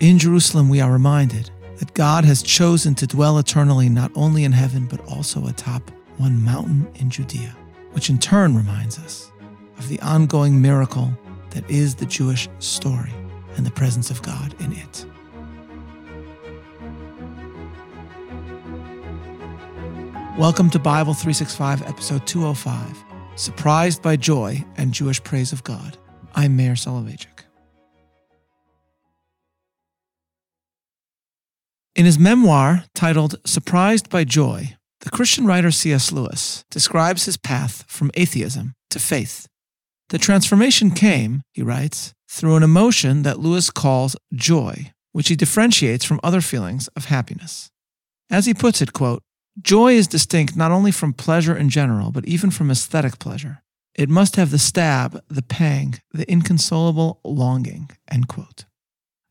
In Jerusalem, we are reminded that God has chosen to dwell eternally not only in heaven, but also atop one mountain in Judea, which in turn reminds us of the ongoing miracle that is the Jewish story and the presence of God in it. Welcome to Bible 365, episode 205 Surprised by Joy and Jewish Praise of God. I'm Meir Soloveichik. In his memoir titled Surprised by Joy, the Christian writer C.S. Lewis describes his path from atheism to faith. The transformation came, he writes, through an emotion that Lewis calls joy, which he differentiates from other feelings of happiness. As he puts it, quote, Joy is distinct not only from pleasure in general, but even from aesthetic pleasure. It must have the stab, the pang, the inconsolable longing. End quote.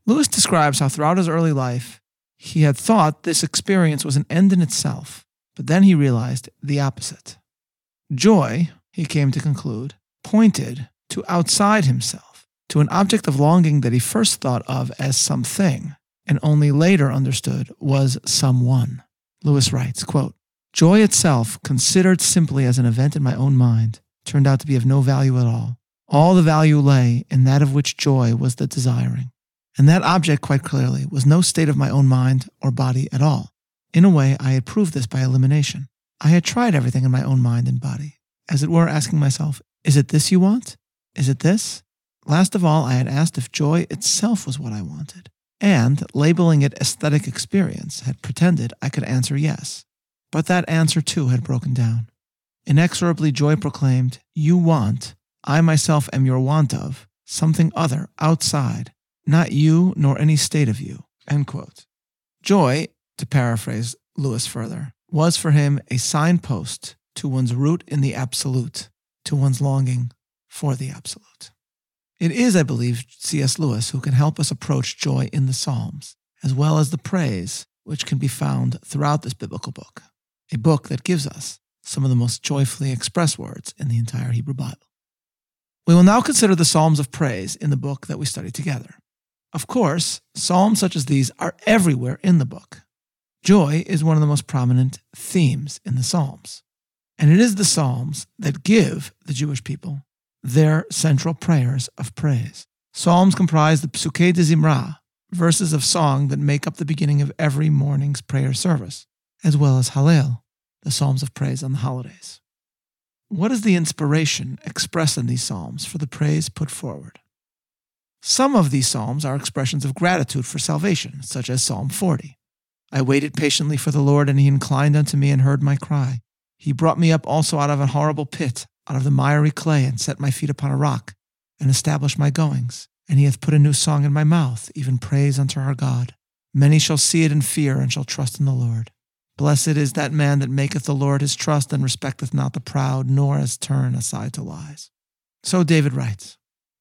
Lewis describes how throughout his early life, he had thought this experience was an end in itself, but then he realized the opposite. Joy, he came to conclude, pointed to outside himself, to an object of longing that he first thought of as something, and only later understood was someone. Lewis writes, quote, Joy itself, considered simply as an event in my own mind, turned out to be of no value at all. All the value lay in that of which joy was the desiring. And that object, quite clearly, was no state of my own mind or body at all. In a way, I had proved this by elimination. I had tried everything in my own mind and body, as it were, asking myself, Is it this you want? Is it this? Last of all, I had asked if joy itself was what I wanted and labeling it aesthetic experience had pretended I could answer yes. But that answer too had broken down. Inexorably, joy proclaimed, You want, I myself am your want of, something other, outside, not you nor any state of you. End quote. Joy, to paraphrase Lewis further, was for him a signpost to one's root in the absolute, to one's longing for the absolute. It is, I believe, C.S. Lewis who can help us approach joy in the Psalms, as well as the praise which can be found throughout this biblical book, a book that gives us some of the most joyfully expressed words in the entire Hebrew Bible. We will now consider the Psalms of praise in the book that we study together. Of course, psalms such as these are everywhere in the book. Joy is one of the most prominent themes in the Psalms. And it is the Psalms that give the Jewish people their central prayers of praise. Psalms comprise the Pesukei de Zimra, verses of song that make up the beginning of every morning's prayer service, as well as Hallel, the psalms of praise on the holidays. What is the inspiration expressed in these psalms for the praise put forward? Some of these psalms are expressions of gratitude for salvation, such as Psalm 40. I waited patiently for the Lord, and he inclined unto me and heard my cry. He brought me up also out of an horrible pit, out of the miry clay and set my feet upon a rock and established my goings. And he hath put a new song in my mouth, even praise unto our God. Many shall see it and fear and shall trust in the Lord. Blessed is that man that maketh the Lord his trust and respecteth not the proud, nor as turn aside to lies. So David writes.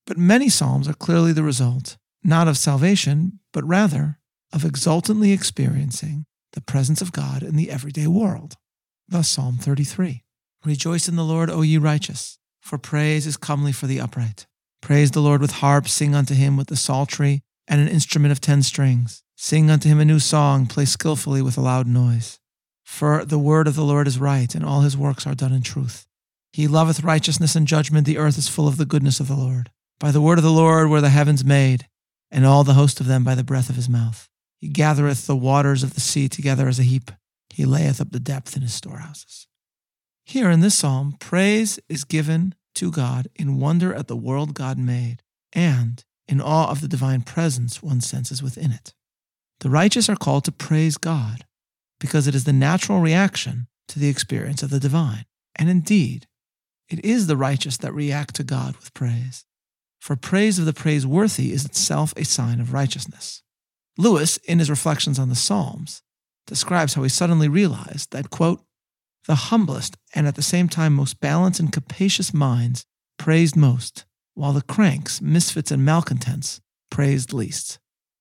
But many psalms are clearly the result, not of salvation, but rather of exultantly experiencing the presence of God in the everyday world. Thus, Psalm 33. Rejoice in the Lord, O ye righteous, for praise is comely for the upright. Praise the Lord with harps, sing unto him with the psaltery and an instrument of ten strings. Sing unto him a new song, play skillfully with a loud noise. For the word of the Lord is right, and all his works are done in truth. He loveth righteousness and judgment, the earth is full of the goodness of the Lord. By the word of the Lord were the heavens made, and all the host of them by the breath of his mouth. He gathereth the waters of the sea together as a heap, he layeth up the depth in his storehouses. Here in this psalm, praise is given to God in wonder at the world God made and in awe of the divine presence one senses within it. The righteous are called to praise God because it is the natural reaction to the experience of the divine. And indeed, it is the righteous that react to God with praise. For praise of the praiseworthy is itself a sign of righteousness. Lewis, in his reflections on the Psalms, describes how he suddenly realized that, quote, the humblest and at the same time most balanced and capacious minds praised most, while the cranks, misfits, and malcontents praised least.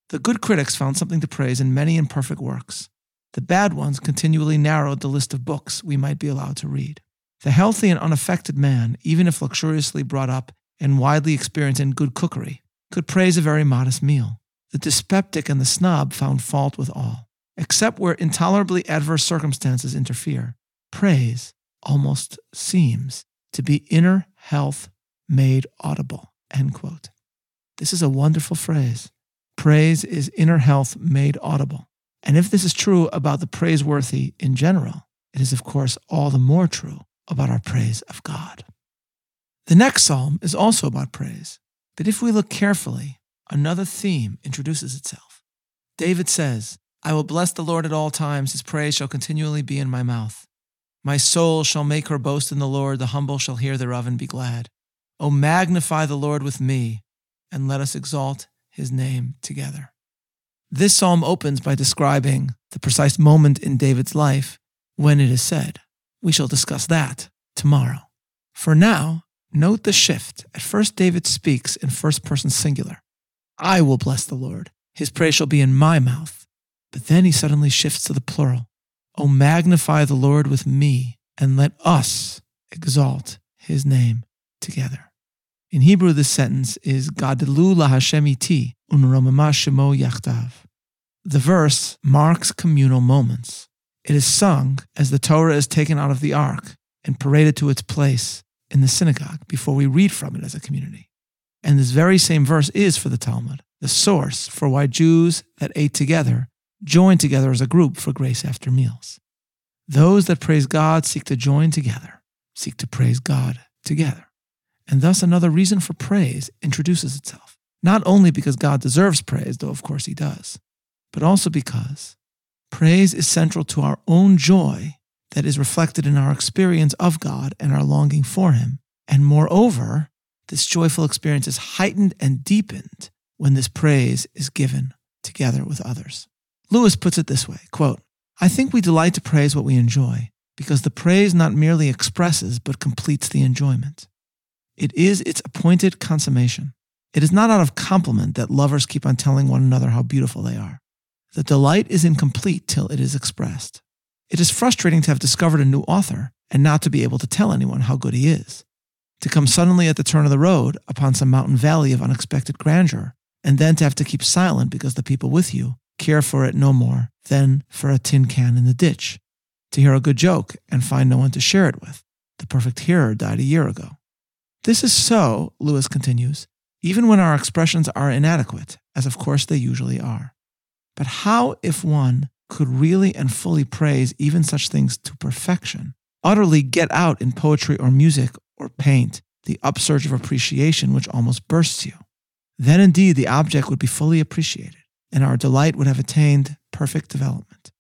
The good critics found something to praise in many imperfect works. The bad ones continually narrowed the list of books we might be allowed to read. The healthy and unaffected man, even if luxuriously brought up and widely experienced in good cookery, could praise a very modest meal. the dyspeptic and the snob found fault with all. Except where intolerably adverse circumstances interfere, praise almost seems to be inner health made audible. End quote. This is a wonderful phrase. Praise is inner health made audible. And if this is true about the praiseworthy in general, it is, of course, all the more true about our praise of God. The next psalm is also about praise, but if we look carefully, another theme introduces itself. David says, I will bless the Lord at all times, his praise shall continually be in my mouth. My soul shall make her boast in the Lord, the humble shall hear thereof and be glad. O magnify the Lord with me, and let us exalt his name together. This psalm opens by describing the precise moment in David's life when it is said. We shall discuss that tomorrow. For now, note the shift. At first, David speaks in first person singular I will bless the Lord. His praise shall be in my mouth. But then he suddenly shifts to the plural. O magnify the Lord with me, and let us exalt his name together. In Hebrew, this sentence is Gadelu lahashem iti unromama shemo yachdav. The verse marks communal moments. It is sung as the Torah is taken out of the ark and paraded to its place in the synagogue before we read from it as a community. And this very same verse is for the Talmud, the source for why Jews that ate together joined together as a group for grace after meals. Those that praise God seek to join together, seek to praise God together. And thus, another reason for praise introduces itself, not only because God deserves praise, though of course he does, but also because praise is central to our own joy that is reflected in our experience of God and our longing for him. And moreover, this joyful experience is heightened and deepened when this praise is given together with others. Lewis puts it this way quote, I think we delight to praise what we enjoy because the praise not merely expresses but completes the enjoyment. It is its appointed consummation. It is not out of compliment that lovers keep on telling one another how beautiful they are. The delight is incomplete till it is expressed. It is frustrating to have discovered a new author and not to be able to tell anyone how good he is. To come suddenly at the turn of the road upon some mountain valley of unexpected grandeur, and then to have to keep silent because the people with you care for it no more than for a tin can in the ditch. To hear a good joke and find no one to share it with. The perfect hearer died a year ago. This is so, Lewis continues, even when our expressions are inadequate, as of course they usually are. But how if one could really and fully praise even such things to perfection, utterly get out in poetry or music or paint the upsurge of appreciation which almost bursts you? Then indeed the object would be fully appreciated, and our delight would have attained perfect development.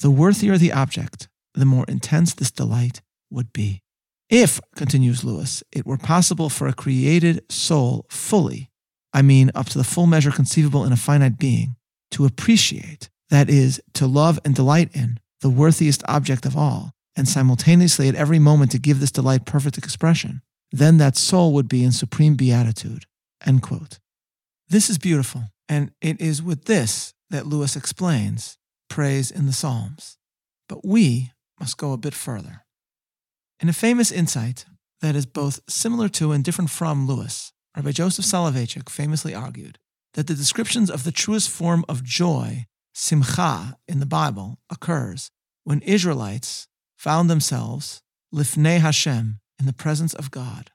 The worthier the object, the more intense this delight would be. If, continues Lewis, it were possible for a created soul fully, I mean up to the full measure conceivable in a finite being, to appreciate, that is, to love and delight in, the worthiest object of all, and simultaneously at every moment to give this delight perfect expression, then that soul would be in supreme beatitude. End quote. This is beautiful, and it is with this that Lewis explains praise in the Psalms. But we must go a bit further. In a famous insight that is both similar to and different from Lewis, Rabbi Joseph Soloveitchik famously argued that the descriptions of the truest form of joy, simcha, in the Bible occurs when Israelites found themselves lifnei Hashem, in the presence of God.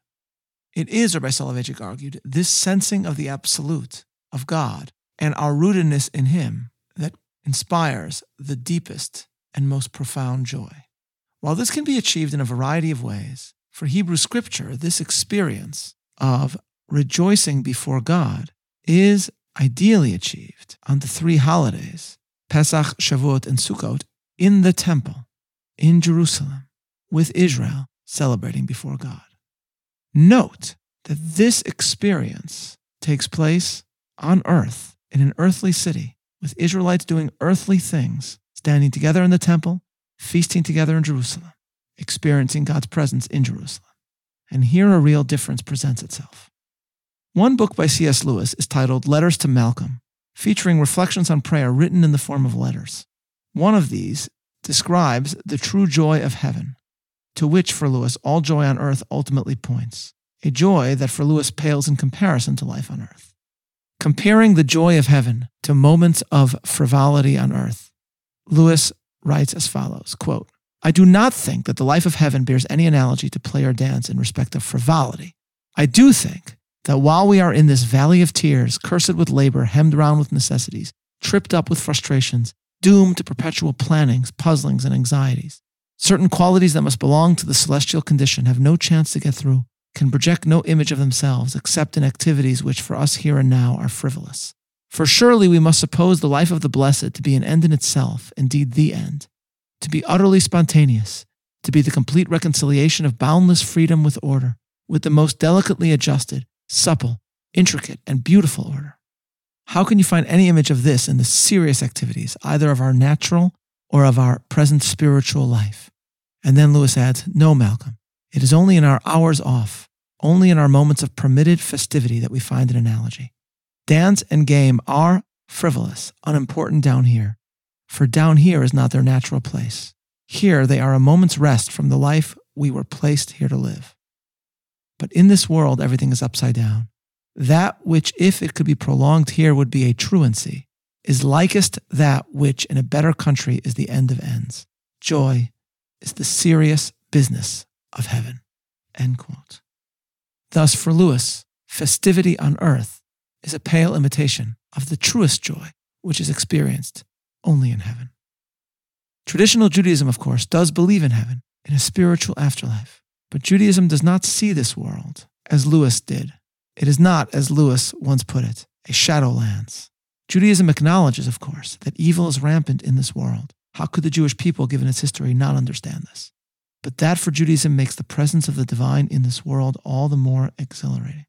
It is, Rabbi Soloveitchik argued, this sensing of the absolute, of God, and our rootedness in Him that inspires the deepest and most profound joy. While this can be achieved in a variety of ways, for Hebrew scripture, this experience of rejoicing before God is ideally achieved on the three holidays, Pesach, Shavuot, and Sukkot, in the temple, in Jerusalem, with Israel celebrating before God. Note that this experience takes place on earth, in an earthly city, with Israelites doing earthly things, standing together in the temple, feasting together in Jerusalem, experiencing God's presence in Jerusalem. And here a real difference presents itself. One book by C.S. Lewis is titled Letters to Malcolm, featuring reflections on prayer written in the form of letters. One of these describes the true joy of heaven, to which for Lewis all joy on earth ultimately points, a joy that for Lewis pales in comparison to life on earth. Comparing the joy of heaven to moments of frivolity on earth, Lewis writes as follows quote, I do not think that the life of heaven bears any analogy to play or dance in respect of frivolity. I do think that while we are in this valley of tears, cursed with labor, hemmed round with necessities, tripped up with frustrations, doomed to perpetual plannings, puzzlings, and anxieties, certain qualities that must belong to the celestial condition have no chance to get through, can project no image of themselves except in activities which for us here and now are frivolous. For surely we must suppose the life of the blessed to be an end in itself, indeed the end, to be utterly spontaneous, to be the complete reconciliation of boundless freedom with order, with the most delicately adjusted, supple, intricate, and beautiful order. How can you find any image of this in the serious activities, either of our natural or of our present spiritual life? And then Lewis adds, No, Malcolm, it is only in our hours off, only in our moments of permitted festivity that we find an analogy. Dance and game are frivolous, unimportant down here, for down here is not their natural place. Here they are a moment's rest from the life we were placed here to live. But in this world, everything is upside down. That which, if it could be prolonged here, would be a truancy, is likest that which in a better country is the end of ends. Joy is the serious business of heaven. End quote. Thus, for Lewis, festivity on earth is a pale imitation of the truest joy which is experienced only in heaven. Traditional Judaism, of course, does believe in heaven, in a spiritual afterlife, but Judaism does not see this world as Lewis did. It is not, as Lewis once put it, a shadowlands. Judaism acknowledges, of course, that evil is rampant in this world. How could the Jewish people, given its history, not understand this? But that for Judaism makes the presence of the divine in this world all the more exhilarating.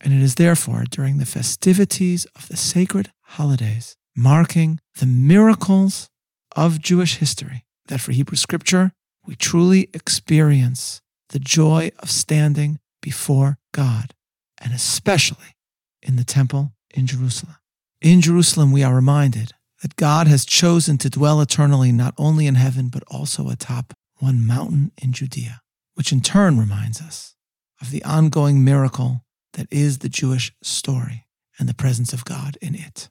And it is therefore during the festivities of the sacred holidays, marking the miracles of Jewish history, that for Hebrew scripture, we truly experience the joy of standing before God, and especially in the temple in Jerusalem. In Jerusalem, we are reminded that God has chosen to dwell eternally not only in heaven, but also atop one mountain in Judea, which in turn reminds us of the ongoing miracle that is the Jewish story and the presence of God in it.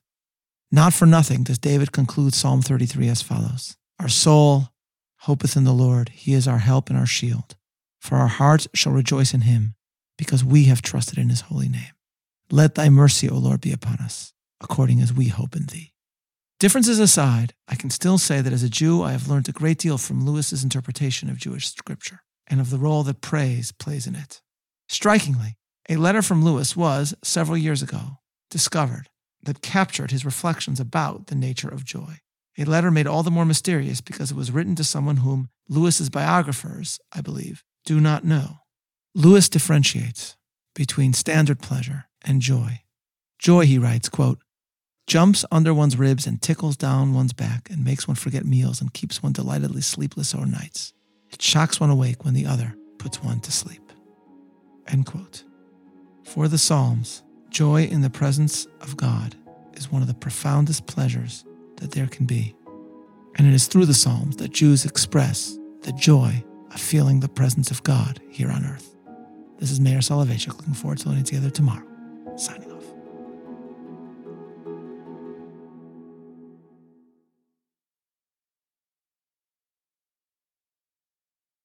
Not for nothing does David conclude Psalm 33 as follows Our soul hopeth in the Lord, he is our help and our shield. For our hearts shall rejoice in him, because we have trusted in his holy name. Let thy mercy, O Lord, be upon us, according as we hope in thee. Differences aside, I can still say that as a Jew, I have learned a great deal from Lewis's interpretation of Jewish scripture and of the role that praise plays in it. Strikingly, a letter from Lewis was, several years ago, discovered that captured his reflections about the nature of joy. A letter made all the more mysterious because it was written to someone whom Lewis's biographers, I believe, do not know. Lewis differentiates between standard pleasure and joy. Joy, he writes, quote, jumps under one's ribs and tickles down one's back and makes one forget meals and keeps one delightedly sleepless o'er nights. It shocks one awake when the other puts one to sleep. End quote. For the Psalms, Joy in the presence of God is one of the profoundest pleasures that there can be. And it is through the Psalms that Jews express the joy of feeling the presence of God here on earth. This is Meir Soloveichik looking forward to learning together tomorrow. Signing off.